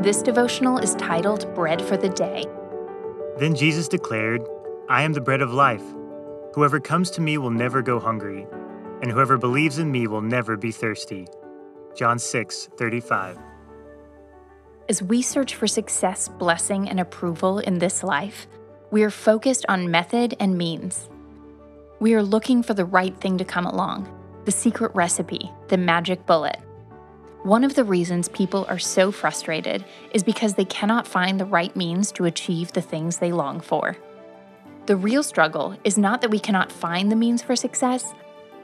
This devotional is titled Bread for the Day. Then Jesus declared, I am the bread of life. Whoever comes to me will never go hungry, and whoever believes in me will never be thirsty. John 6 35. As we search for success, blessing, and approval in this life, we are focused on method and means. We are looking for the right thing to come along, the secret recipe, the magic bullet. One of the reasons people are so frustrated is because they cannot find the right means to achieve the things they long for. The real struggle is not that we cannot find the means for success,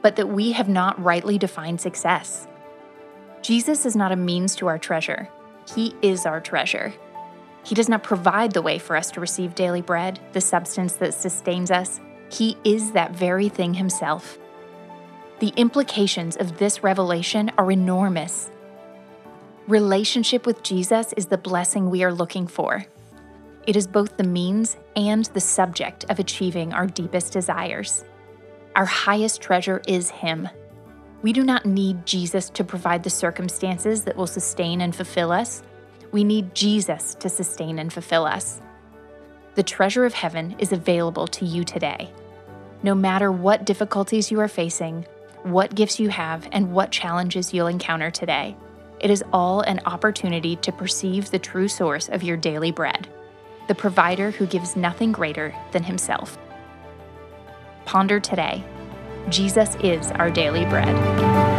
but that we have not rightly defined success. Jesus is not a means to our treasure, He is our treasure. He does not provide the way for us to receive daily bread, the substance that sustains us. He is that very thing Himself. The implications of this revelation are enormous. Relationship with Jesus is the blessing we are looking for. It is both the means and the subject of achieving our deepest desires. Our highest treasure is Him. We do not need Jesus to provide the circumstances that will sustain and fulfill us. We need Jesus to sustain and fulfill us. The treasure of heaven is available to you today. No matter what difficulties you are facing, what gifts you have, and what challenges you'll encounter today, it is all an opportunity to perceive the true source of your daily bread, the provider who gives nothing greater than himself. Ponder today Jesus is our daily bread.